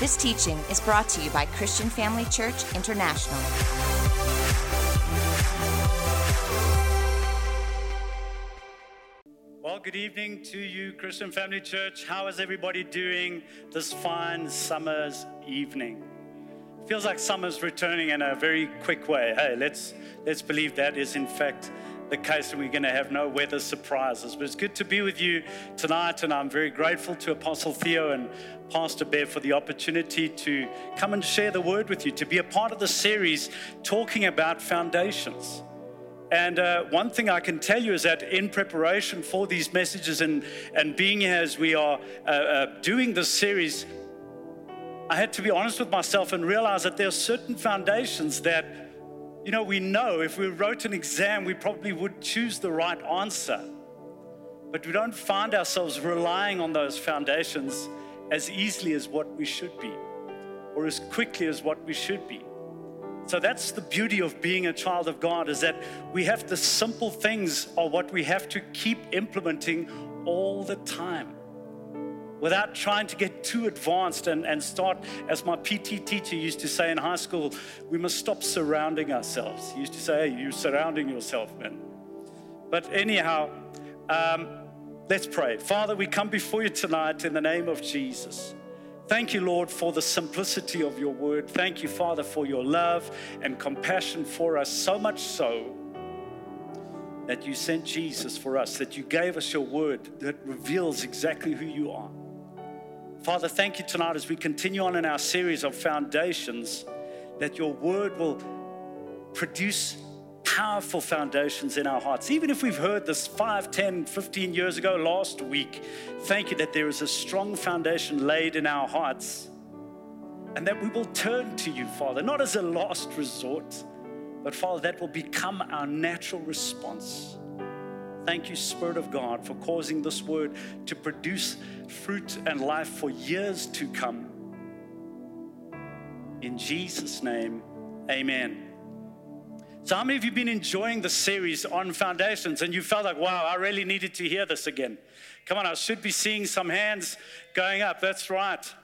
This teaching is brought to you by Christian Family Church International. Well, good evening to you, Christian Family Church. How is everybody doing this fine summer's evening? Feels like summer's returning in a very quick way. Hey, let's let's believe that is in fact the case and we're going to have no weather surprises. But it's good to be with you tonight, and I'm very grateful to Apostle Theo and Pastor Bear for the opportunity to come and share the word with you, to be a part of the series talking about foundations. And uh, one thing I can tell you is that in preparation for these messages and, and being here as we are uh, uh, doing this series, I had to be honest with myself and realize that there are certain foundations that, you know, we know if we wrote an exam, we probably would choose the right answer. But we don't find ourselves relying on those foundations as easily as what we should be or as quickly as what we should be. So that's the beauty of being a child of God is that we have the simple things are what we have to keep implementing all the time without trying to get too advanced and, and start, as my PT teacher used to say in high school, we must stop surrounding ourselves. He used to say, hey, you're surrounding yourself, man. But anyhow, um, let's pray. Father, we come before you tonight in the name of Jesus. Thank you, Lord, for the simplicity of your word. Thank you, Father, for your love and compassion for us, so much so that you sent Jesus for us, that you gave us your word that reveals exactly who you are. Father, thank you tonight as we continue on in our series of foundations, that your word will produce powerful foundations in our hearts. Even if we've heard this 5, 10, 15 years ago, last week, thank you that there is a strong foundation laid in our hearts and that we will turn to you, Father, not as a last resort, but Father, that will become our natural response. Thank you, Spirit of God, for causing this word to produce fruit and life for years to come. In Jesus' name, amen. So, how many of you been enjoying the series on foundations and you felt like, wow, I really needed to hear this again? Come on, I should be seeing some hands going up. That's right.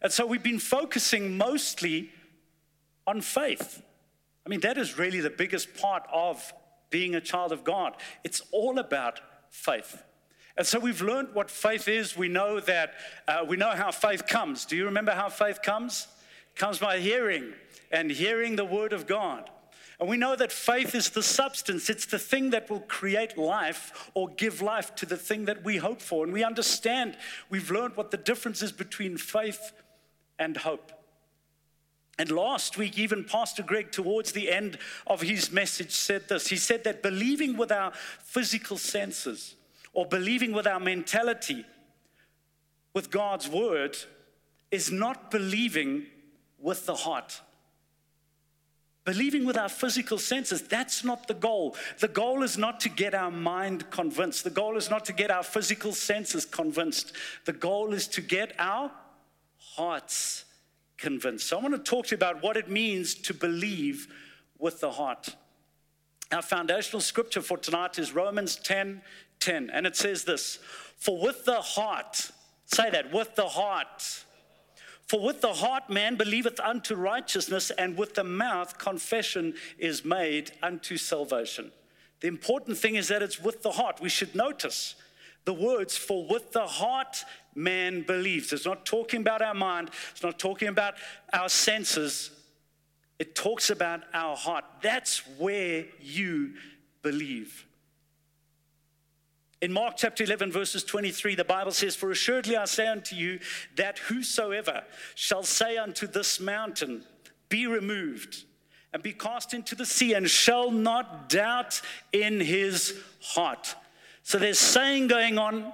And so, we've been focusing mostly on faith. I mean, that is really the biggest part of being a child of God. It's all about faith. And so we've learned what faith is. We know that uh, we know how faith comes. Do you remember how faith comes? It comes by hearing and hearing the word of God. And we know that faith is the substance, it's the thing that will create life or give life to the thing that we hope for. And we understand, we've learned what the difference is between faith and hope. And last week, even Pastor Greg, towards the end of his message, said this. He said that believing with our physical senses or believing with our mentality with God's word is not believing with the heart. Believing with our physical senses, that's not the goal. The goal is not to get our mind convinced. The goal is not to get our physical senses convinced. The goal is to get our hearts convinced. So I want to talk to you about what it means to believe with the heart. Our foundational scripture for tonight is Romans 10 10, and it says this For with the heart, say that, with the heart, for with the heart man believeth unto righteousness, and with the mouth confession is made unto salvation. The important thing is that it's with the heart. We should notice the words, for with the heart man believes. It's not talking about our mind, it's not talking about our senses. It talks about our heart. That's where you believe. In Mark chapter 11, verses 23, the Bible says, For assuredly I say unto you, that whosoever shall say unto this mountain, Be removed, and be cast into the sea, and shall not doubt in his heart. So there's saying going on,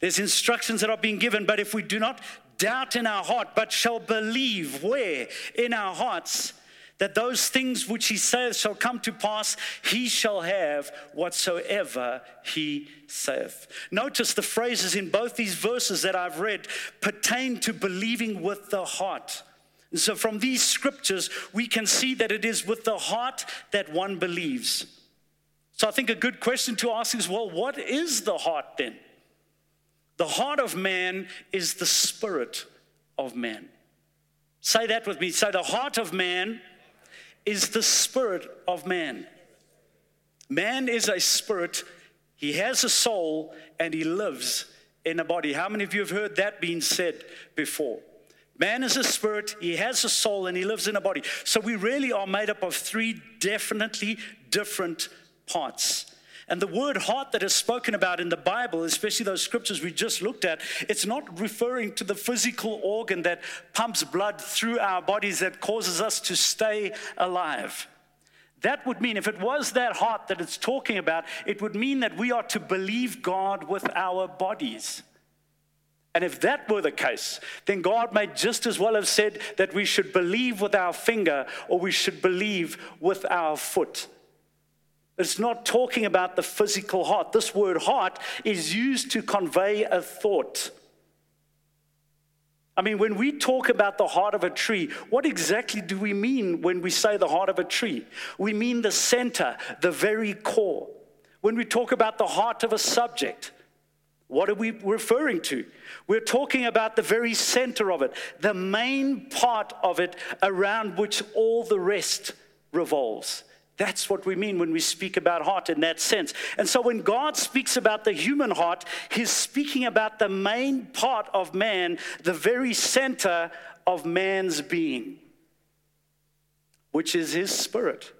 there's instructions that are being given, but if we do not doubt in our heart, but shall believe where? In our hearts, that those things which he saith shall come to pass, he shall have whatsoever he saith. Notice the phrases in both these verses that I've read pertain to believing with the heart. And so, from these scriptures, we can see that it is with the heart that one believes. So, I think a good question to ask is well, what is the heart then? The heart of man is the spirit of man. Say that with me. Say, the heart of man is the spirit of man. Man is a spirit, he has a soul, and he lives in a body. How many of you have heard that being said before? Man is a spirit, he has a soul, and he lives in a body. So we really are made up of three definitely different parts. And the word heart that is spoken about in the Bible, especially those scriptures we just looked at, it's not referring to the physical organ that pumps blood through our bodies that causes us to stay alive. That would mean, if it was that heart that it's talking about, it would mean that we are to believe God with our bodies. And if that were the case, then God might just as well have said that we should believe with our finger or we should believe with our foot. It's not talking about the physical heart. This word heart is used to convey a thought. I mean, when we talk about the heart of a tree, what exactly do we mean when we say the heart of a tree? We mean the center, the very core. When we talk about the heart of a subject, what are we referring to? We're talking about the very center of it, the main part of it around which all the rest revolves. That's what we mean when we speak about heart in that sense. And so when God speaks about the human heart, He's speaking about the main part of man, the very center of man's being, which is His spirit.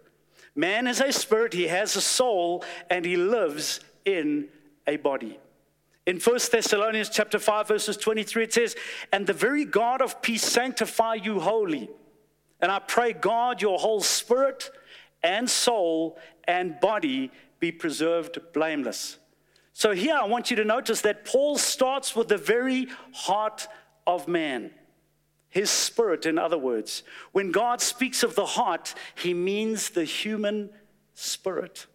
Man is a spirit, he has a soul, and he lives in a body. In 1 Thessalonians chapter 5, verses 23, it says, And the very God of peace sanctify you wholly. And I pray, God, your whole spirit and soul and body be preserved blameless. So here I want you to notice that Paul starts with the very heart of man. His spirit, in other words. When God speaks of the heart, he means the human spirit.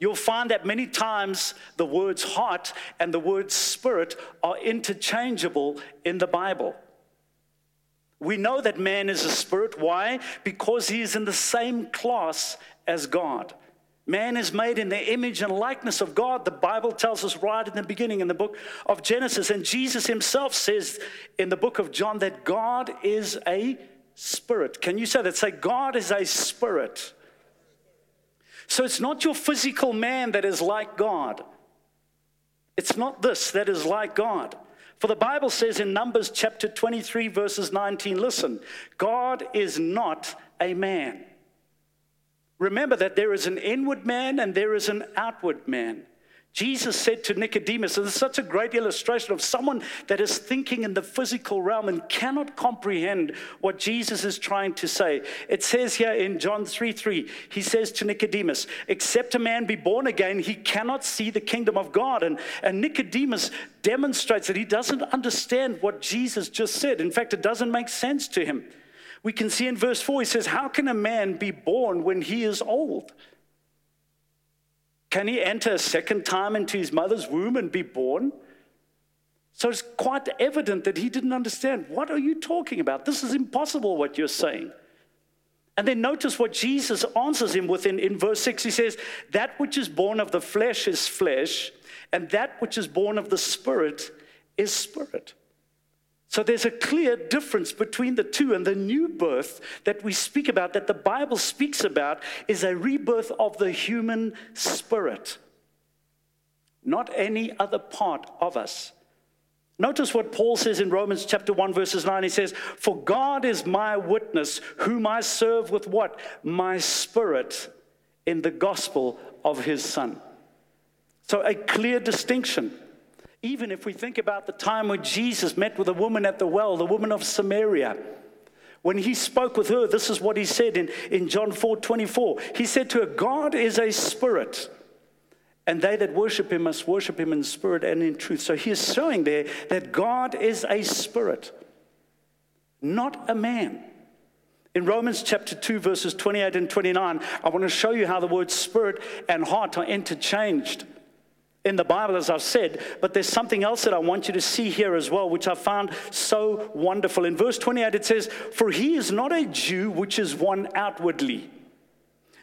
You'll find that many times the words heart and the word spirit are interchangeable in the Bible. We know that man is a spirit. Why? Because he is in the same class as God. Man is made in the image and likeness of God. The Bible tells us right in the beginning in the book of Genesis. And Jesus himself says in the book of John that God is a spirit. Can you say that? Say, God is a spirit. So it's not your physical man that is like God. It's not this that is like God. For the Bible says in Numbers chapter 23, verses 19, listen, God is not a man. Remember that there is an inward man and there is an outward man. Jesus said to Nicodemus, and it's such a great illustration of someone that is thinking in the physical realm and cannot comprehend what Jesus is trying to say. It says here in John 3 3, he says to Nicodemus, Except a man be born again, he cannot see the kingdom of God. And, and Nicodemus demonstrates that he doesn't understand what Jesus just said. In fact, it doesn't make sense to him. We can see in verse 4, he says, How can a man be born when he is old? Can he enter a second time into his mother's womb and be born? So it's quite evident that he didn't understand. What are you talking about? This is impossible what you're saying. And then notice what Jesus answers him with in, in verse 6. He says, That which is born of the flesh is flesh, and that which is born of the spirit is spirit. So there's a clear difference between the two. And the new birth that we speak about, that the Bible speaks about, is a rebirth of the human spirit, not any other part of us. Notice what Paul says in Romans chapter 1, verses 9. He says, For God is my witness, whom I serve with what? My spirit in the gospel of his Son. So a clear distinction. Even if we think about the time when Jesus met with a woman at the well, the woman of Samaria, when he spoke with her, this is what he said in, in John 4 24. He said to her, God is a spirit, and they that worship him must worship him in spirit and in truth. So he is showing there that God is a spirit, not a man. In Romans chapter 2, verses 28 and 29, I want to show you how the words spirit and heart are interchanged in the Bible, as I've said, but there's something else that I want you to see here as well, which I found so wonderful. In verse 28, it says, For he is not a Jew which is one outwardly,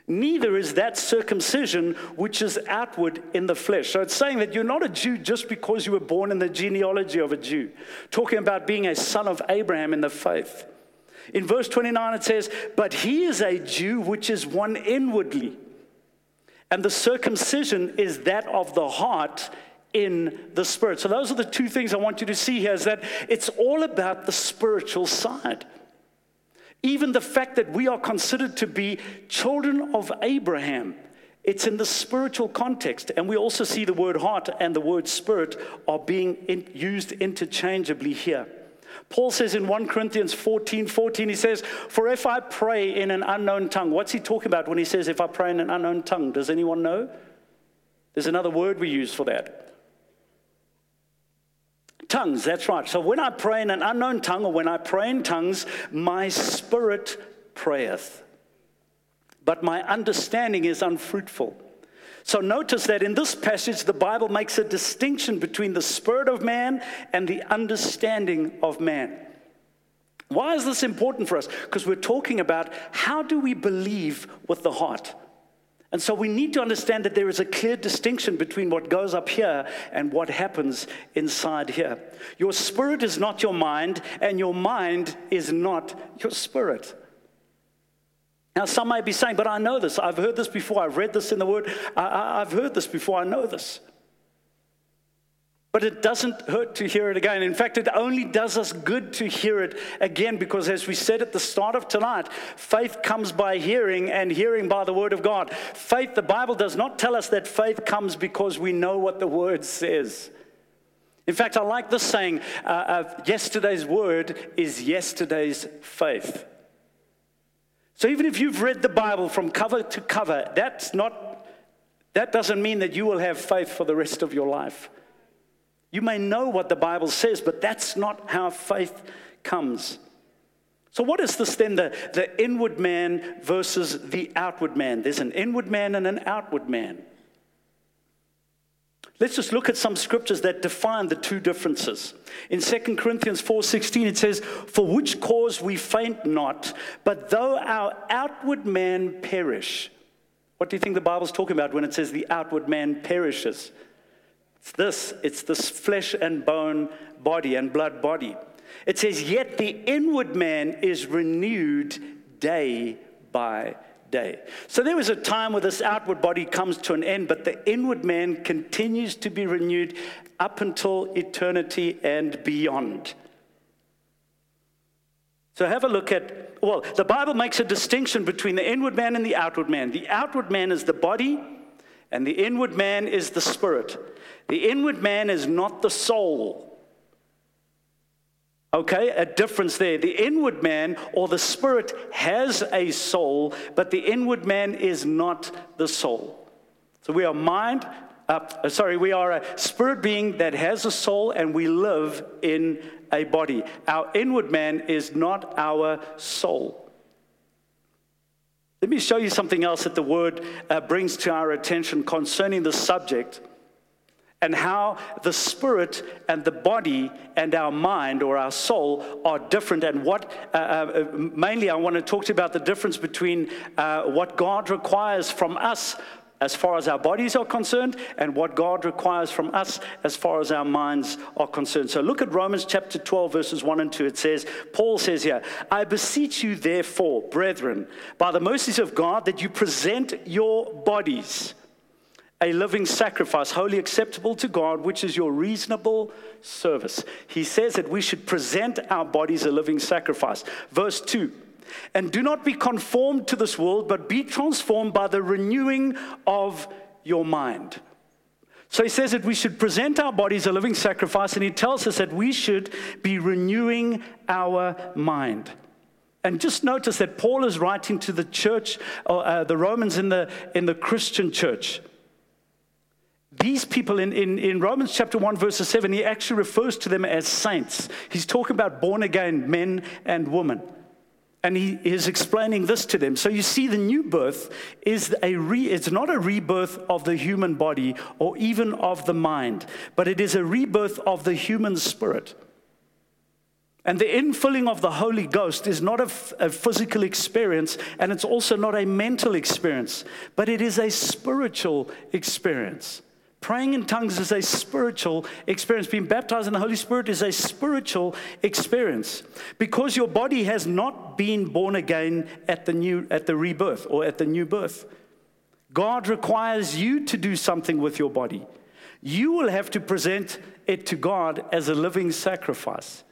neither is that circumcision which is outward in the flesh. So it's saying that you're not a Jew just because you were born in the genealogy of a Jew, talking about being a son of Abraham in the faith. In verse 29, it says, But he is a Jew which is one inwardly, and the circumcision is that of the heart in the spirit. So, those are the two things I want you to see here is that it's all about the spiritual side. Even the fact that we are considered to be children of Abraham, it's in the spiritual context. And we also see the word heart and the word spirit are being in, used interchangeably here. Paul says in 1 Corinthians 14 14, he says, For if I pray in an unknown tongue, what's he talking about when he says, If I pray in an unknown tongue? Does anyone know? There's another word we use for that. Tongues, that's right. So when I pray in an unknown tongue or when I pray in tongues, my spirit prayeth, but my understanding is unfruitful. So notice that in this passage, the Bible makes a distinction between the spirit of man and the understanding of man. Why is this important for us? Because we're talking about how do we believe with the heart? And so we need to understand that there is a clear distinction between what goes up here and what happens inside here. Your spirit is not your mind, and your mind is not your spirit. Now, some may be saying, but I know this. I've heard this before. I've read this in the Word. I, have heard this before. I know this. But it doesn't hurt to hear it again. In fact, it only does us good to hear it again because, as we said at the start of tonight, faith comes by hearing and hearing by the Word of God. Faith, the Bible does not tell us that faith comes because we know what the Word says. In fact, I like this saying uh, uh, yesterday's Word is yesterday's faith. So even if you've read the Bible from cover to cover, that's not, that doesn't mean that you will have faith for the rest of your life. You may know what the Bible says, but that's not how faith comes. So, what is this then, the, the inward man versus the outward man? There's an inward man and an outward man. Let's just look at some scriptures that define the two differences. In 2 Corinthians 4:16 it says, "For which cause we faint not, but though our outward man perish." What do you think the Bible's talking about when it says the outward man perishes? It's this it's this flesh and bone body and blood body. It says, Yet the inward man is renewed day by day. So there was a time where this outward body comes to an end, but the inward man continues to be renewed up until eternity and beyond. So have a look at, well, the Bible makes a distinction between the inward man and the outward man. The outward man is the body, and the inward man is the spirit. The inward man is not the soul. Okay, a difference there. The inward man or the spirit has a soul, but the inward man is not the soul. So we are mind, uh, sorry, we are a spirit being that has a soul and we live in a body. Our inward man is not our soul. Let me show you something else that the word uh, brings to our attention concerning the subject and how the spirit and the body and our mind or our soul are different. And what uh, uh, mainly I want to talk to you about the difference between uh, what God requires from us as far as our bodies are concerned and what God requires from us as far as our minds are concerned. So look at Romans chapter 12, verses 1 and 2. It says, Paul says here, I beseech you, therefore, brethren, by the mercies of God, that you present your bodies a living sacrifice, holy acceptable to God, which is your reasonable service. He says that we should present our bodies a living sacrifice. Verse 2 And do not be conformed to this world, but be transformed by the renewing of your mind. So he says that we should present our bodies a living sacrifice, and he tells us that we should be renewing our mind. And just notice that Paul is writing to the church, uh, the Romans in the, in the Christian church. These people in, in, in Romans chapter 1, verse 7, he actually refers to them as saints. He's talking about born again men and women. And he is explaining this to them. So you see, the new birth is a re, it's not a rebirth of the human body or even of the mind, but it is a rebirth of the human spirit. And the infilling of the Holy Ghost is not a, a physical experience, and it's also not a mental experience, but it is a spiritual experience. Praying in tongues is a spiritual experience. Being baptized in the Holy Spirit is a spiritual experience because your body has not been born again at the new at the rebirth or at the new birth. God requires you to do something with your body. You will have to present it to God as a living sacrifice.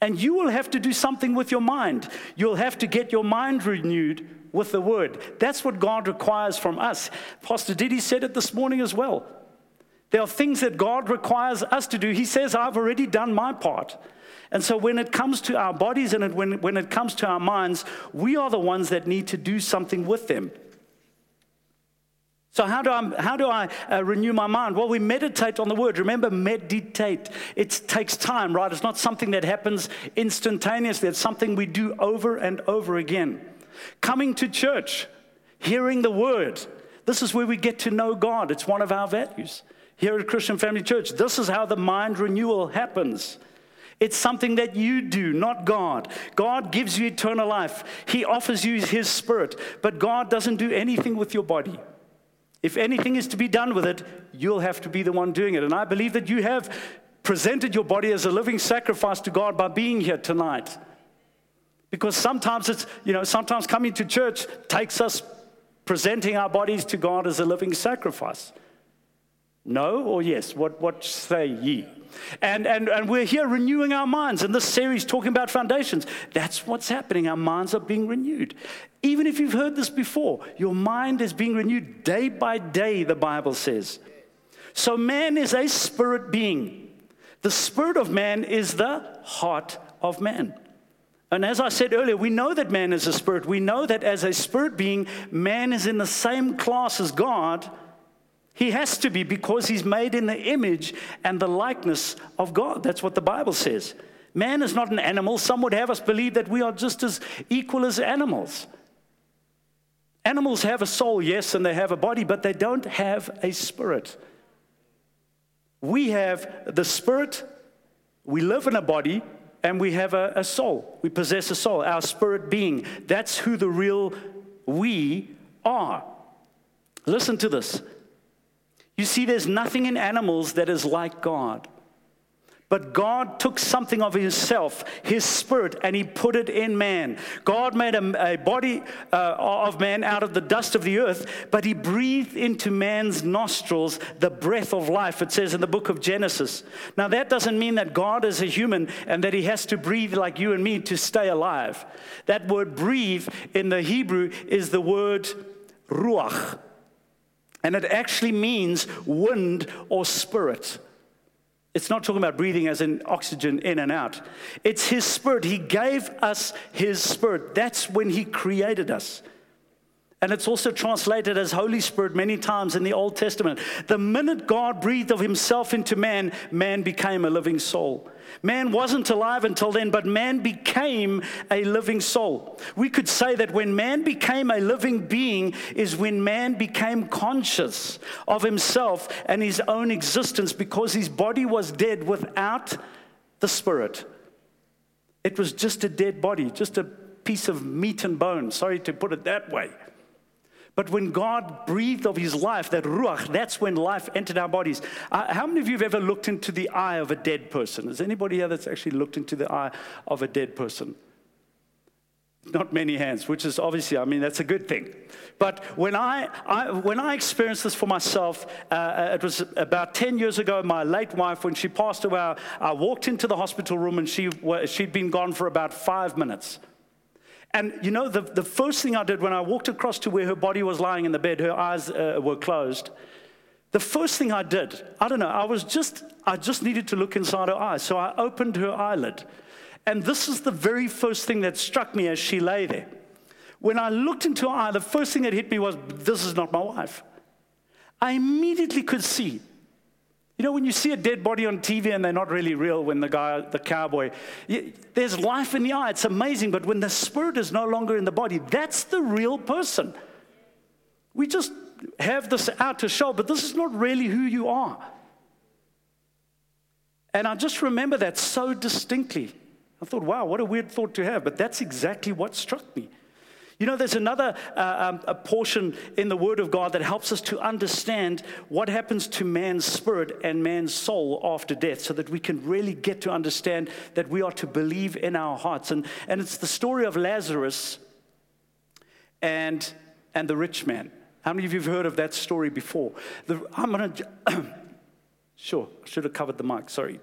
And you will have to do something with your mind. You'll have to get your mind renewed with the word. That's what God requires from us. Pastor Diddy said it this morning as well. There are things that God requires us to do. He says, I've already done my part. And so when it comes to our bodies and when, when it comes to our minds, we are the ones that need to do something with them. So, how do I, how do I uh, renew my mind? Well, we meditate on the word. Remember, meditate. It takes time, right? It's not something that happens instantaneously, it's something we do over and over again. Coming to church, hearing the word. This is where we get to know God. It's one of our values. Here at Christian Family Church, this is how the mind renewal happens. It's something that you do, not God. God gives you eternal life, He offers you His Spirit, but God doesn't do anything with your body. If anything is to be done with it, you'll have to be the one doing it. And I believe that you have presented your body as a living sacrifice to God by being here tonight. Because sometimes it's, you know, sometimes coming to church takes us presenting our bodies to God as a living sacrifice. No or yes? What, what say ye? And, and, and we're here renewing our minds in this series talking about foundations. That's what's happening. Our minds are being renewed. Even if you've heard this before, your mind is being renewed day by day, the Bible says. So man is a spirit being. The spirit of man is the heart of man. And as I said earlier, we know that man is a spirit. We know that as a spirit being, man is in the same class as God. He has to be because he's made in the image and the likeness of God. That's what the Bible says. Man is not an animal. Some would have us believe that we are just as equal as animals. Animals have a soul, yes, and they have a body, but they don't have a spirit. We have the spirit, we live in a body, and we have a, a soul. We possess a soul, our spirit being. That's who the real we are. Listen to this. You see, there's nothing in animals that is like God. But God took something of Himself, His Spirit, and He put it in man. God made a, a body uh, of man out of the dust of the earth, but He breathed into man's nostrils the breath of life, it says in the book of Genesis. Now, that doesn't mean that God is a human and that He has to breathe like you and me to stay alive. That word breathe in the Hebrew is the word ruach, and it actually means wind or spirit. It's not talking about breathing as in oxygen in and out. It's His Spirit. He gave us His Spirit. That's when He created us. And it's also translated as Holy Spirit many times in the Old Testament. The minute God breathed of himself into man, man became a living soul. Man wasn't alive until then, but man became a living soul. We could say that when man became a living being is when man became conscious of himself and his own existence because his body was dead without the spirit. It was just a dead body, just a piece of meat and bone. Sorry to put it that way. But when God breathed of his life, that ruach, that's when life entered our bodies. Uh, how many of you have ever looked into the eye of a dead person? Is anybody here that's actually looked into the eye of a dead person? Not many hands, which is obviously, I mean, that's a good thing. But when I, I when I experienced this for myself, uh, uh it was about 10 years ago, my late wife, when she passed away, I walked into the hospital room and she, she'd been gone for about five minutes. And you know, the, the first thing I did when I walked across to where her body was lying in the bed, her eyes uh, were closed. The first thing I did, I don't know, I was just, I just needed to look inside her eyes. So I opened her eyelid. And this is the very first thing that struck me as she lay there. When I looked into her eye, the first thing that hit me was, this is not my wife. I immediately could see you know, when you see a dead body on TV and they're not really real, when the guy, the cowboy, there's life in the eye. It's amazing. But when the spirit is no longer in the body, that's the real person. We just have this out to show, but this is not really who you are. And I just remember that so distinctly. I thought, wow, what a weird thought to have. But that's exactly what struck me. You know, there's another uh, um, a portion in the Word of God that helps us to understand what happens to man's spirit and man's soul after death so that we can really get to understand that we are to believe in our hearts. And, and it's the story of Lazarus and, and the rich man. How many of you have heard of that story before? The, I'm going to, sure, I should have covered the mic, sorry.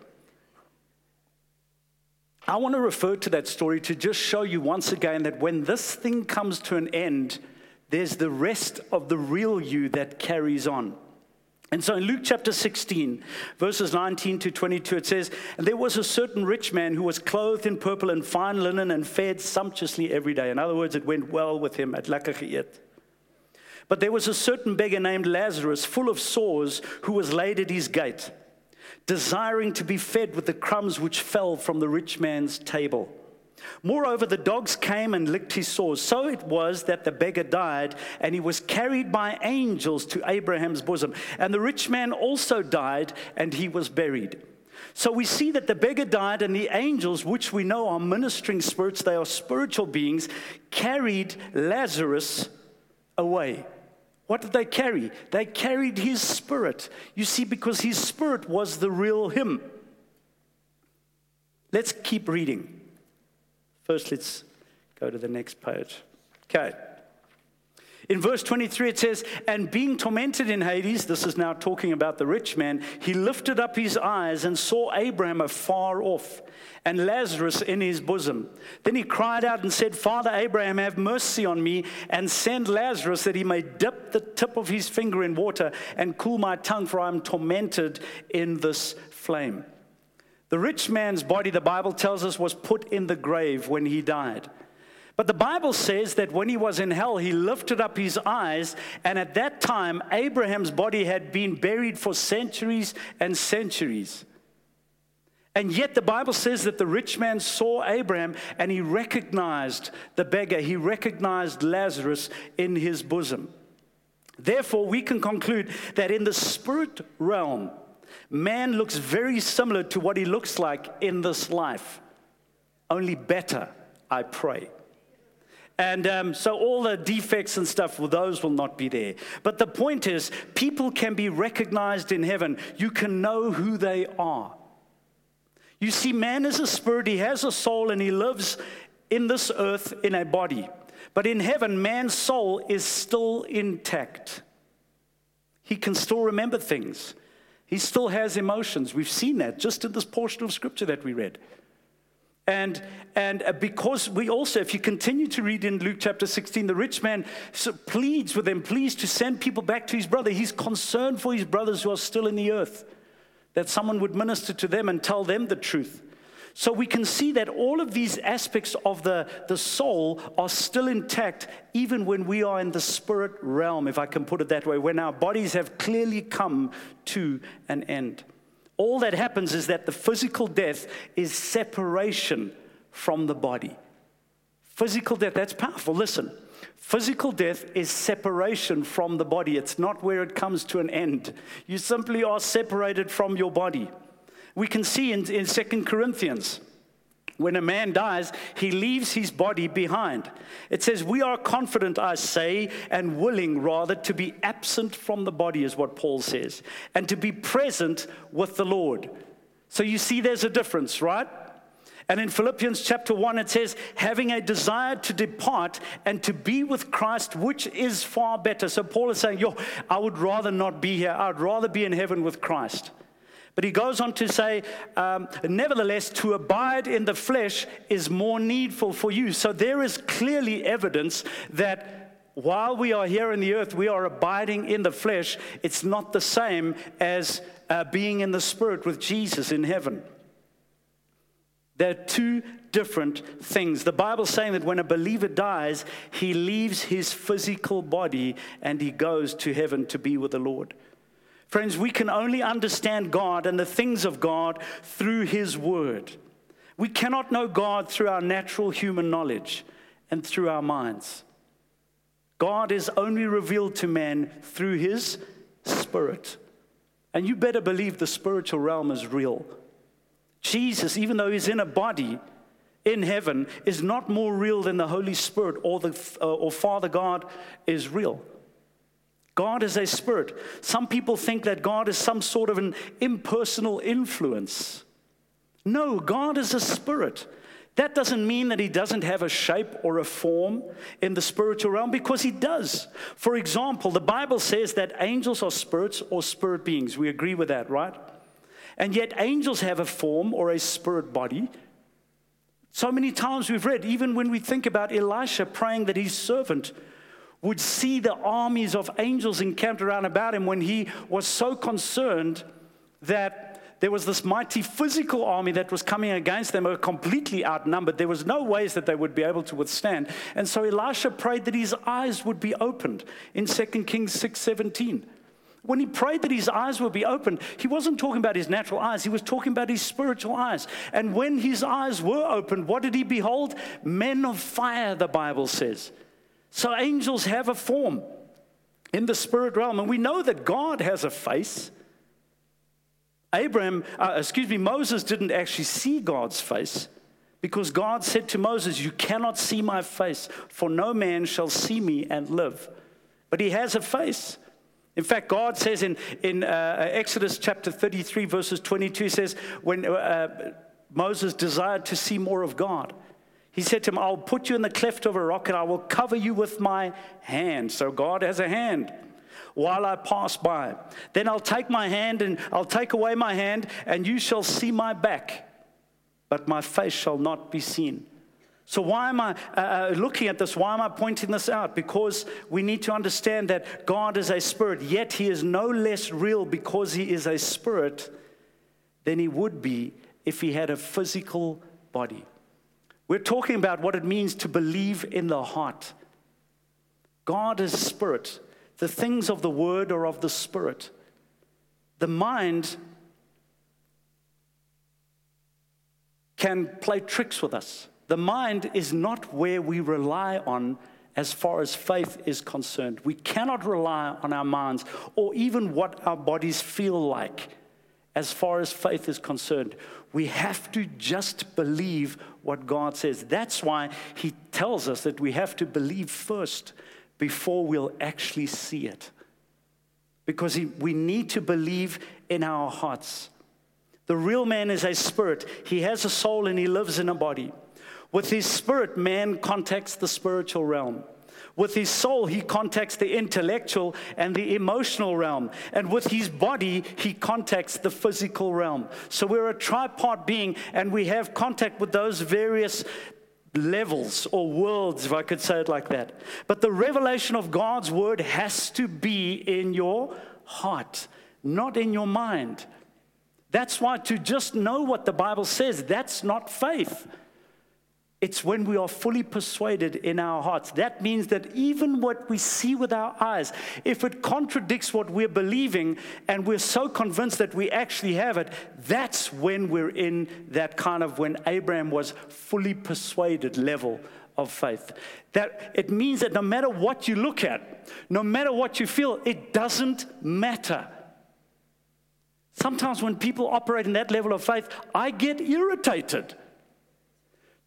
I want to refer to that story to just show you once again that when this thing comes to an end, there's the rest of the real you that carries on. And so in Luke chapter 16, verses 19 to 22, it says, And there was a certain rich man who was clothed in purple and fine linen and fed sumptuously every day. In other words, it went well with him at Lakachiyat. But there was a certain beggar named Lazarus, full of sores, who was laid at his gate desiring to be fed with the crumbs which fell from the rich man's table. Moreover, the dogs came and licked his sores. So it was that the beggar died, and he was carried by angels to Abraham's bosom. And the rich man also died, and he was buried. So we see that the beggar died, and the angels, which we know are ministering spirits, they are spiritual beings, carried Lazarus away. What did they carry? They carried his spirit. You see, because his spirit was the real him. Let's keep reading. First, let's go to the next page. Okay. In verse 23, it says, And being tormented in Hades, this is now talking about the rich man, he lifted up his eyes and saw Abraham afar off and Lazarus in his bosom. Then he cried out and said, Father Abraham, have mercy on me and send Lazarus that he may dip the tip of his finger in water and cool my tongue, for I am tormented in this flame. The rich man's body, the Bible tells us, was put in the grave when he died. But the Bible says that when he was in hell, he lifted up his eyes, and at that time, Abraham's body had been buried for centuries and centuries. And yet, the Bible says that the rich man saw Abraham and he recognized the beggar, he recognized Lazarus in his bosom. Therefore, we can conclude that in the spirit realm, man looks very similar to what he looks like in this life, only better, I pray. And um, so all the defects and stuff, well, those will not be there. But the point is, people can be recognized in heaven. You can know who they are. You see, man is a spirit, he has a soul, and he lives in this earth in a body. But in heaven, man's soul is still intact. He can still remember things. He still has emotions. We've seen that just in this portion of scripture that we read. And, and uh, because we also, if you continue to read in Luke chapter 16, the rich man pleads with them, please to send people back to his brother. He's concerned for his brothers who are still in the earth, that someone would minister to them and tell them the truth. So we can see that all of these aspects of the, the soul are still intact, even when we are in the spirit realm, if I can put it that way, when our bodies have clearly come to an end. All that happens is that the physical death is separation from the body. Physical death, that's powerful. Listen, physical death is separation from the body, it's not where it comes to an end. You simply are separated from your body. We can see in, in 2 Corinthians when a man dies, he leaves his body behind. It says, We are confident, I say, and willing rather to be absent from the body, is what Paul says, and to be present with the Lord. So you see, there's a difference, right? And in Philippians chapter 1, it says, having a desire to depart and to be with Christ, which is far better. So Paul is saying, Yo, I would rather not be here. I'd rather be in heaven with Christ. But he goes on to say, um, nevertheless, to abide in the flesh is more needful for you. So there is clearly evidence that while we are here in the earth, we are abiding in the flesh. It's not the same as uh, being in the spirit with Jesus in heaven. They're two different things. The Bible's saying that when a believer dies, he leaves his physical body and he goes to heaven to be with the Lord. Friends, we can only understand God and the things of God through His Word. We cannot know God through our natural human knowledge and through our minds. God is only revealed to man through His Spirit. And you better believe the spiritual realm is real. Jesus, even though He's in a body, in heaven is not more real than the Holy Spirit or, the, uh, or Father God is real. God is a spirit. Some people think that God is some sort of an impersonal influence. No, God is a spirit. That doesn't mean that he doesn't have a shape or a form in the spiritual realm because he does. For example, the Bible says that angels are spirits or spirit beings. We agree with that, right? And yet, angels have a form or a spirit body. So many times we've read, even when we think about Elisha praying that his servant would see the armies of angels encamped around about him when he was so concerned that there was this mighty physical army that was coming against them, were completely outnumbered. There was no ways that they would be able to withstand. And so Elisha prayed that his eyes would be opened in 2 Kings 6 17. When he prayed that his eyes would be opened, he wasn't talking about his natural eyes, he was talking about his spiritual eyes. And when his eyes were opened, what did he behold? Men of fire, the Bible says. So angels have a form in the spirit realm, and we know that God has a face. Abraham, uh, excuse me, Moses didn't actually see God's face because God said to Moses, You cannot see my face, for no man shall see me and live. But he has a face. In fact, God says in, in uh, Exodus chapter 33, verses 22, he says, When uh, Moses desired to see more of God, he said to him, I'll put you in the cleft of a rock and I will cover you with my hand. So God has a hand while I pass by. Then I'll take my hand and I'll take away my hand, and you shall see my back, but my face shall not be seen. So, why am I uh, uh, looking at this? Why am I pointing this out? Because we need to understand that God is a spirit, yet he is no less real because he is a spirit than he would be if he had a physical body. We're talking about what it means to believe in the heart. God is spirit. The things of the word are of the spirit. The mind can play tricks with us. The mind is not where we rely on as far as faith is concerned. We cannot rely on our minds or even what our bodies feel like as far as faith is concerned. We have to just believe what God says. That's why He tells us that we have to believe first before we'll actually see it. Because we need to believe in our hearts. The real man is a spirit, he has a soul and he lives in a body. With his spirit, man contacts the spiritual realm. With his soul, he contacts the intellectual and the emotional realm. And with his body, he contacts the physical realm. So we're a tripart being, and we have contact with those various levels or worlds, if I could say it like that. But the revelation of God's word has to be in your heart, not in your mind. That's why to just know what the Bible says, that's not faith. It's when we are fully persuaded in our hearts. That means that even what we see with our eyes, if it contradicts what we're believing and we're so convinced that we actually have it, that's when we're in that kind of when Abraham was fully persuaded level of faith. That it means that no matter what you look at, no matter what you feel, it doesn't matter. Sometimes when people operate in that level of faith, I get irritated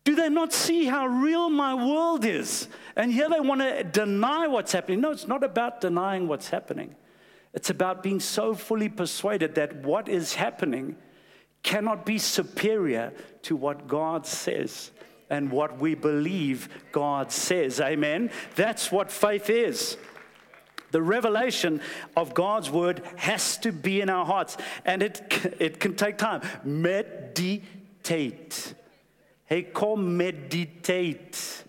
do they not see how real my world is? And here they want to deny what's happening. No, it's not about denying what's happening. It's about being so fully persuaded that what is happening cannot be superior to what God says and what we believe God says. Amen. That's what faith is. The revelation of God's word has to be in our hearts, and it, it can take time. Meditate. Hey, come meditate.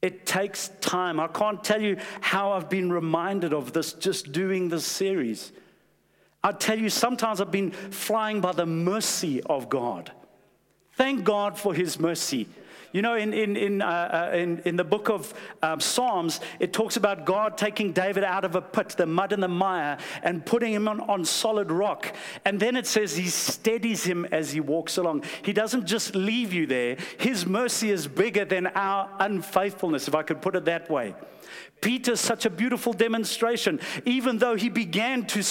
It takes time. I can't tell you how I've been reminded of this just doing this series. I tell you, sometimes I've been flying by the mercy of God. Thank God for His mercy. You know, in, in, in, uh, uh, in, in, the book of um, Psalms, it talks about God taking David out of a pit, the mud and the mire, and putting him on, on solid rock. And then it says he steadies him as he walks along. He doesn't just leave you there, his mercy is bigger than our unfaithfulness, if I could put it that way. Peter's such a beautiful demonstration, even though he began to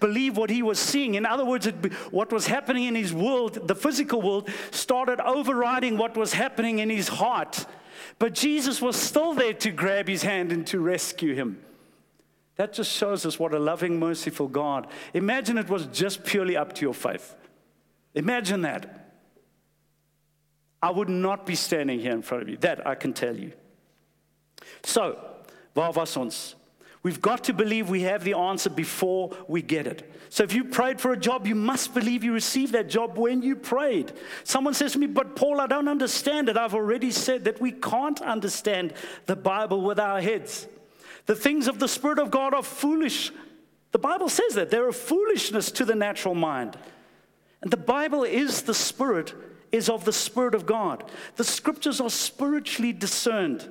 believe what he was seeing. In other words, it, what was happening in his world, the physical world, started overriding what was happening in his heart. But Jesus was still there to grab his hand and to rescue him. That just shows us what a loving, merciful God. Imagine it was just purely up to your faith. Imagine that. I would not be standing here in front of you. That I can tell you. So, Waar was ons? We've got to believe we have the answer before we get it. So if you prayed for a job, you must believe you received that job when you prayed. Someone says to me, But Paul, I don't understand it. I've already said that we can't understand the Bible with our heads. The things of the Spirit of God are foolish. The Bible says that they're a foolishness to the natural mind. And the Bible is the Spirit, is of the Spirit of God. The scriptures are spiritually discerned.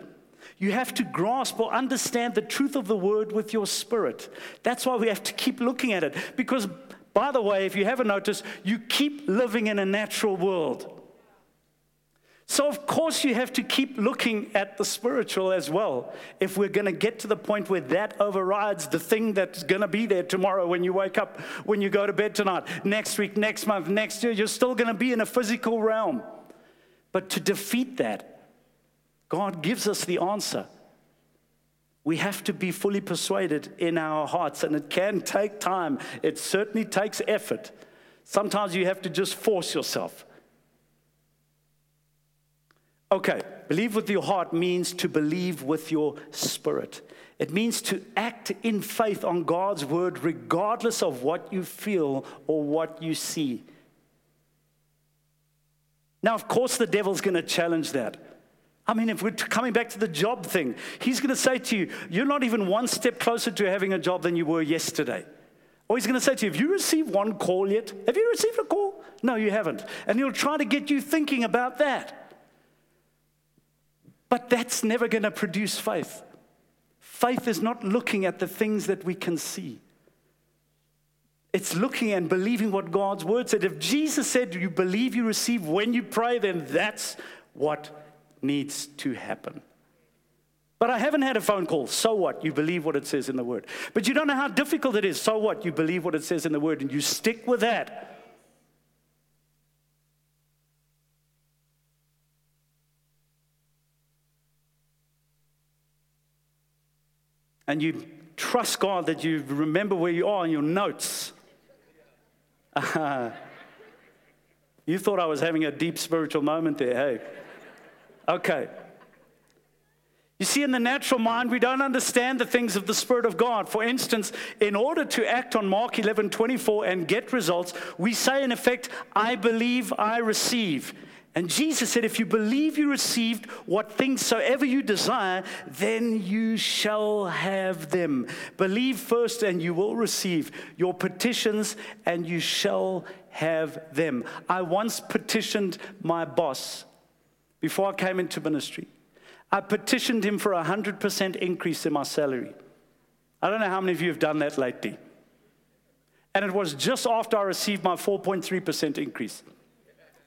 You have to grasp or understand the truth of the word with your spirit. That's why we have to keep looking at it. Because, by the way, if you haven't noticed, you keep living in a natural world. So, of course, you have to keep looking at the spiritual as well. If we're going to get to the point where that overrides the thing that's going to be there tomorrow when you wake up, when you go to bed tonight, next week, next month, next year, you're still going to be in a physical realm. But to defeat that, God gives us the answer. We have to be fully persuaded in our hearts, and it can take time. It certainly takes effort. Sometimes you have to just force yourself. Okay, believe with your heart means to believe with your spirit. It means to act in faith on God's word, regardless of what you feel or what you see. Now, of course, the devil's going to challenge that. I mean, if we're coming back to the job thing, he's going to say to you, You're not even one step closer to having a job than you were yesterday. Or he's going to say to you, Have you received one call yet? Have you received a call? No, you haven't. And he'll try to get you thinking about that. But that's never going to produce faith. Faith is not looking at the things that we can see. It's looking and believing what God's word said. If Jesus said you believe you receive when you pray, then that's what needs to happen. But I haven't had a phone call. So what? You believe what it says in the Word. But you don't know how difficult it is. So what? You believe what it says in the Word and you stick with that. And you trust God that you remember where you are in your notes. You thought I was having a deep spiritual moment there, hey? Okay. You see, in the natural mind, we don't understand the things of the Spirit of God. For instance, in order to act on Mark 11 24 and get results, we say, in effect, I believe I receive. And Jesus said, If you believe you received what things soever you desire, then you shall have them. Believe first, and you will receive your petitions, and you shall have them. I once petitioned my boss before I came into ministry. I petitioned him for a 100% increase in my salary. I don't know how many of you have done that lately. And it was just after I received my 4.3% increase.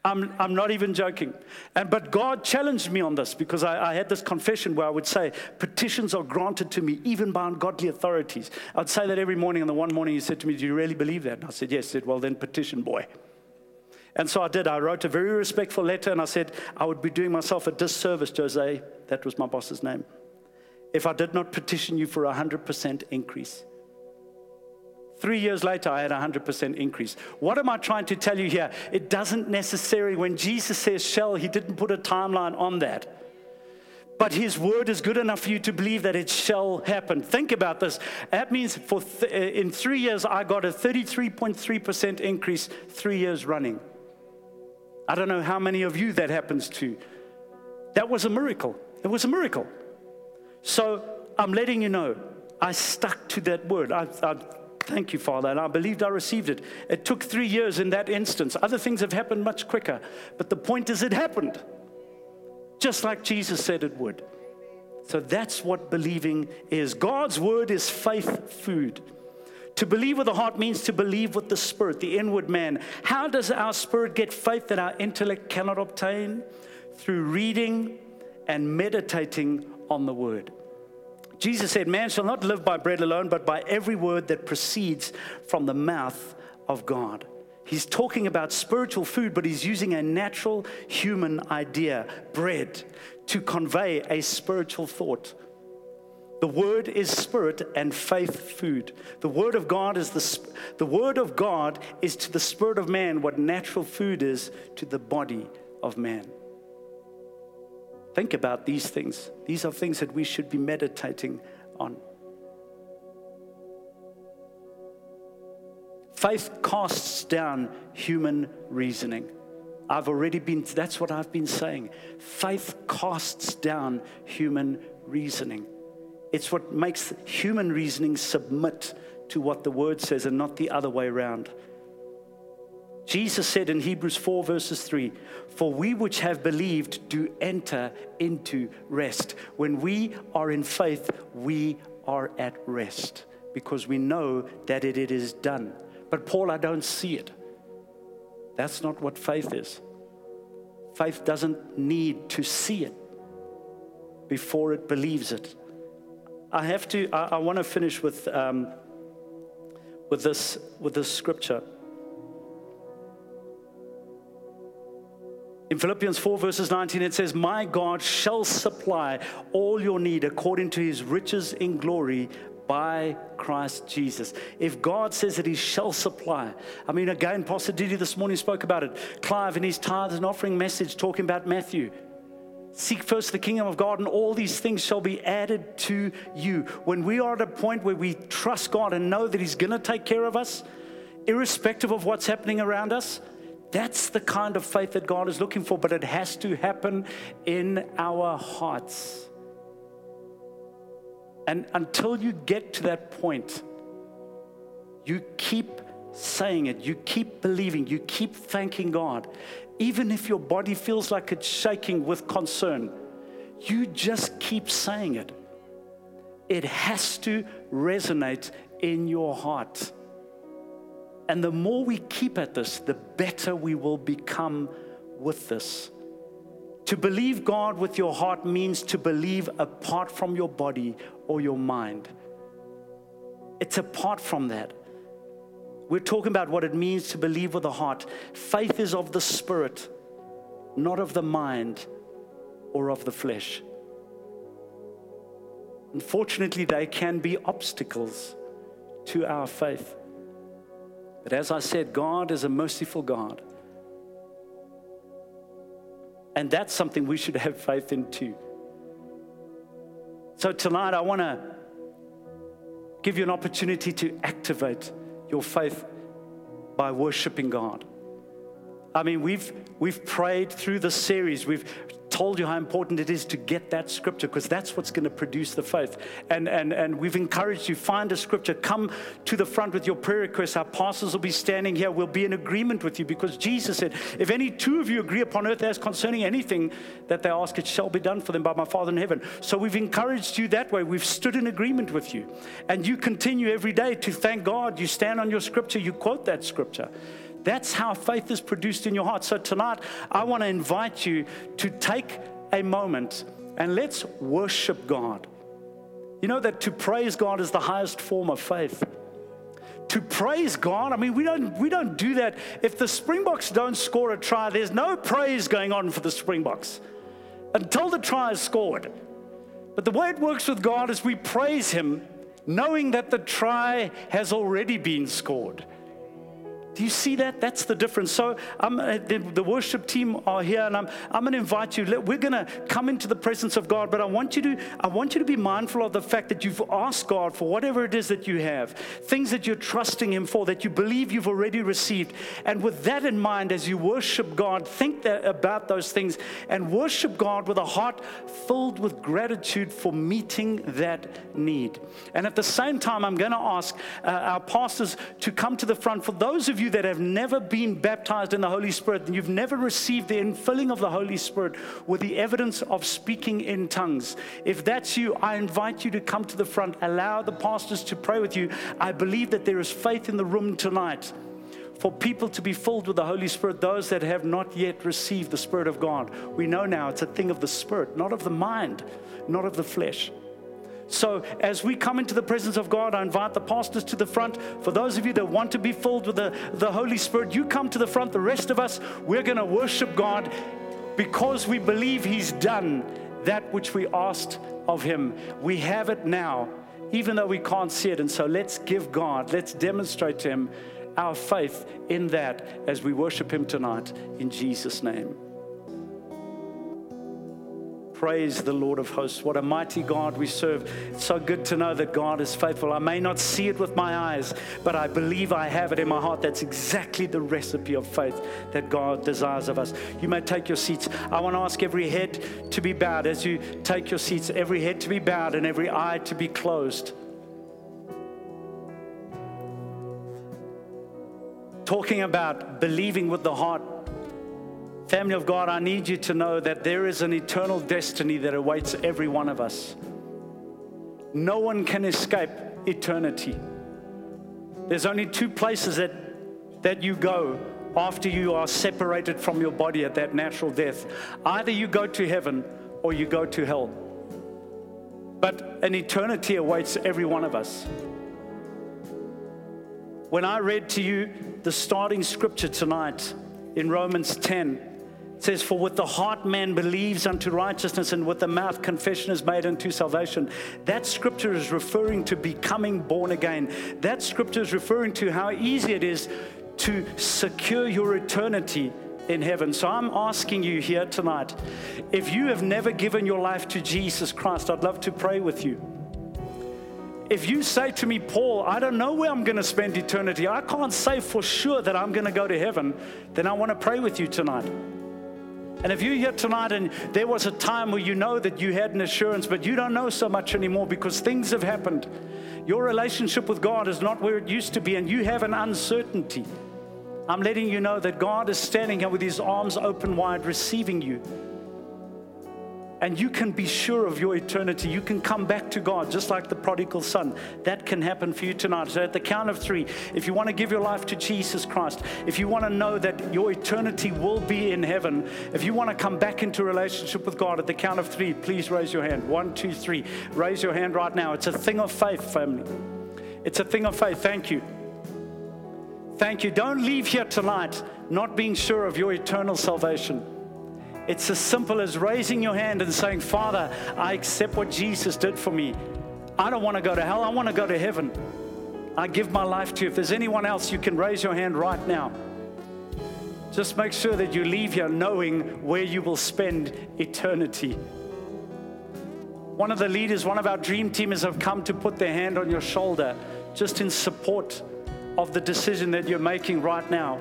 I'm, I'm not even joking. And, but God challenged me on this because I, I, had this confession where I would say, petitions are granted to me even by ungodly authorities. I'd say that every morning, and the one morning he said to me, Do you really believe that? And I said, Yes. He said, Well, then petition, boy. And so I did. I wrote a very respectful letter and I said, I would be doing myself a disservice, Jose, that was my boss's name, if I did not petition you for a 100% increase. Three years later, I had a 100% increase. What am I trying to tell you here? It doesn't necessarily, when Jesus says shall, he didn't put a timeline on that. But his word is good enough for you to believe that it shall happen. Think about this. That means for th- uh, in three years, I got a 33.3% increase, three years running. I don't know how many of you that happens to. That was a miracle. It was a miracle. So I'm letting you know, I stuck to that word. I, I thank you, Father, and I believed I received it. It took three years in that instance. Other things have happened much quicker. But the point is, it happened. just like Jesus said it would. So that's what believing is. God's word is faith food. To believe with the heart means to believe with the spirit, the inward man. How does our spirit get faith that our intellect cannot obtain? Through reading and meditating on the word. Jesus said, Man shall not live by bread alone, but by every word that proceeds from the mouth of God. He's talking about spiritual food, but he's using a natural human idea, bread, to convey a spiritual thought. The word is spirit and faith food. The word of God is the, the word of God is to the spirit of man what natural food is to the body of man. Think about these things. These are things that we should be meditating on. Faith casts down human reasoning. I've already been, that's what I've been saying. Faith casts down human reasoning. It's what makes human reasoning submit to what the word says and not the other way around. Jesus said in Hebrews 4, verses 3 For we which have believed do enter into rest. When we are in faith, we are at rest because we know that it, is done. But, Paul, I don't see it. That's not what faith is. Faith doesn't need to see it before it believes it. I have to, I, I want to finish with, um, with, this, with this scripture. In Philippians 4, verses 19, it says, My God shall supply all your need according to his riches in glory by Christ Jesus. If God says that He shall supply, I mean, again, Pastor Didi this morning spoke about it. Clive in his tithes and offering message talking about Matthew. Seek first the kingdom of God, and all these things shall be added to you. When we are at a point where we trust God and know that He's going to take care of us, irrespective of what's happening around us, that's the kind of faith that God is looking for, but it has to happen in our hearts. And until you get to that point, you keep saying it, you keep believing, you keep thanking God. Even if your body feels like it's shaking with concern, you just keep saying it. It has to resonate in your heart. And the more we keep at this, the better we will become with this. To believe God with your heart means to believe apart from your body or your mind. It's apart from that. We're talking about what it means to believe with the heart. Faith is of the spirit, not of the mind or of the flesh. Unfortunately, they can be obstacles to our faith. But as I said, God is a merciful God. And that's something we should have faith in too. So tonight, I want to give you an opportunity to activate your faith by worshiping God. I mean, we've, we've prayed through the series. We've told you how important it is to get that scripture because that's what's going to produce the faith. And, and, and we've encouraged you, find a scripture, come to the front with your prayer requests. Our pastors will be standing here. We'll be in agreement with you because Jesus said, if any two of you agree upon earth as concerning anything that they ask, it shall be done for them by my Father in heaven. So we've encouraged you that way. We've stood in agreement with you. And you continue every day to thank God. You stand on your scripture, you quote that scripture. That's how faith is produced in your heart. So tonight, I want to invite you to take a moment and let's worship God. You know that to praise God is the highest form of faith. To praise God, I mean, we don't, we don't do that. If the Springboks don't score a try, there's no praise going on for the Springboks until the try is scored. But the way it works with God is we praise Him knowing that the try has already been scored. Do you see that? That's the difference. So um, the, the, worship team are here, and I'm, I'm going to invite you. We're going to come into the presence of God, but I want you to I want you to be mindful of the fact that you've asked God for whatever it is that you have, things that you're trusting Him for, that you believe you've already received. And with that in mind, as you worship God, think that, about those things and worship God with a heart filled with gratitude for meeting that need. And at the same time, I'm going to ask uh, our pastors to come to the front. For those of you you that have never been baptized in the Holy Spirit and you've never received the infilling of the Holy Spirit with the evidence of speaking in tongues, if that's you, I invite you to come to the front. Allow the pastors to pray with you. I believe that there is faith in the room tonight for people to be filled with the Holy Spirit, those that have not yet received the Spirit of God. We know now it's a thing of the Spirit, not of the mind, not of the flesh. So, as we come into the presence of God, I invite the pastors to the front. For those of you that want to be filled with the, the Holy Spirit, you come to the front. The rest of us, we're going to worship God because we believe He's done that which we asked of Him. We have it now, even though we can't see it. And so, let's give God, let's demonstrate to Him our faith in that as we worship Him tonight in Jesus' name. Praise the Lord of hosts. What a mighty God we serve. It's so good to know that God is faithful. I may not see it with my eyes, but I believe I have it in my heart. That's exactly the recipe of faith that God desires of us. You may take your seats. I want to ask every head to be bowed. As you take your seats, every head to be bowed and every eye to be closed. talking about believing with the heart. Family of God, I need you to know that there is an eternal destiny that awaits every one of us. No one can escape eternity. There's only two places that, that you go after you are separated from your body at that natural death. Either you go to heaven or you go to hell. But an eternity awaits every one of us. When I read to you the starting scripture tonight in Romans 10, it says, For with the heart man believes unto righteousness, and with the mouth confession is made unto salvation. That scripture is referring to becoming born again. That scripture is referring to how easy it is to secure your eternity in heaven. So I'm asking you here tonight if you have never given your life to Jesus Christ, I'd love to pray with you. If you say to me, Paul, I don't know where I'm going to spend eternity, I can't say for sure that I'm going to go to heaven, then I want to pray with you tonight. And if you're here tonight and there was a time where you know that you had an assurance, but you don't know so much anymore because things have happened, your relationship with God is not where it used to be, and you have an uncertainty. I'm letting you know that God is standing here with his arms open wide, receiving you and you can be sure of your eternity. You can come back to God just like the prodigal son. That can happen for you tonight. So, at the count of three, if you want to give your life to Jesus Christ, if you want to know that your eternity will be in heaven, if you want to come back into relationship with God, at the count of three, please raise your hand. One, two, three. Raise your hand right now. It's a thing of faith, family. It's a thing of faith. Thank you. Thank you. Don't leave here tonight not being sure of your eternal salvation. It's as simple as raising your hand and saying, Father, I accept what Jesus did for me. I don't want to go to hell, I want to go to heaven. I give my life to you. If there's anyone else, you can raise your hand right now. Just make sure that you leave here knowing where you will spend eternity. One of the leaders, one of our dream teamers have come to put their hand on your shoulder just in support of the decision that you're making right now.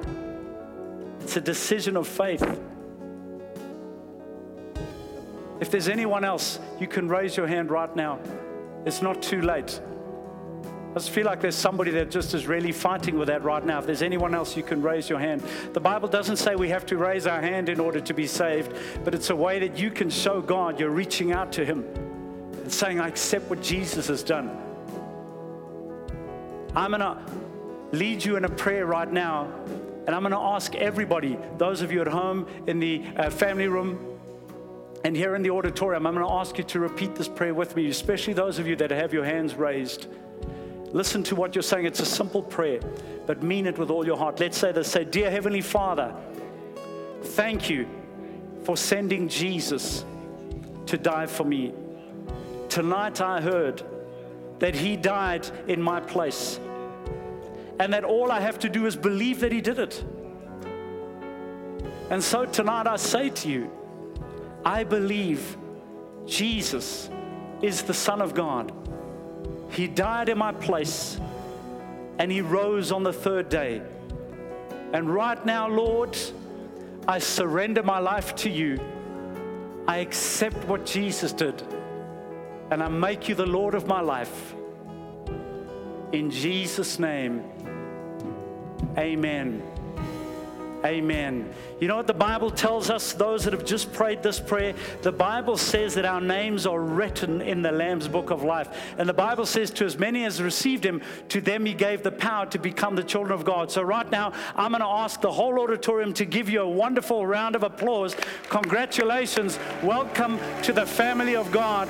It's a decision of faith. If there's anyone else, you can raise your hand right now. It's not too late. I just feel like there's somebody that just is really fighting with that right now. If there's anyone else, you can raise your hand. The Bible doesn't say we have to raise our hand in order to be saved, but it's a way that you can show God you're reaching out to Him and saying, I accept what Jesus has done. I'm going to lead you in a prayer right now, and I'm going to ask everybody, those of you at home in the uh, family room, and here in the auditorium, I'm going to ask you to repeat this prayer with me, especially those of you that have your hands raised. Listen to what you're saying. It's a simple prayer, but mean it with all your heart. Let's say this say, Dear Heavenly Father, thank you for sending Jesus to die for me. Tonight I heard that He died in my place, and that all I have to do is believe that He did it. And so tonight I say to you, I believe Jesus is the Son of God. He died in my place and He rose on the third day. And right now, Lord, I surrender my life to you. I accept what Jesus did and I make you the Lord of my life. In Jesus' name, Amen. Amen. You know what the Bible tells us, those that have just prayed this prayer? The Bible says that our names are written in the Lamb's book of life. And the Bible says, to as many as received him, to them he gave the power to become the children of God. So, right now, I'm going to ask the whole auditorium to give you a wonderful round of applause. Congratulations. Welcome to the family of God.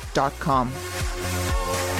www.thebrainfeed.com.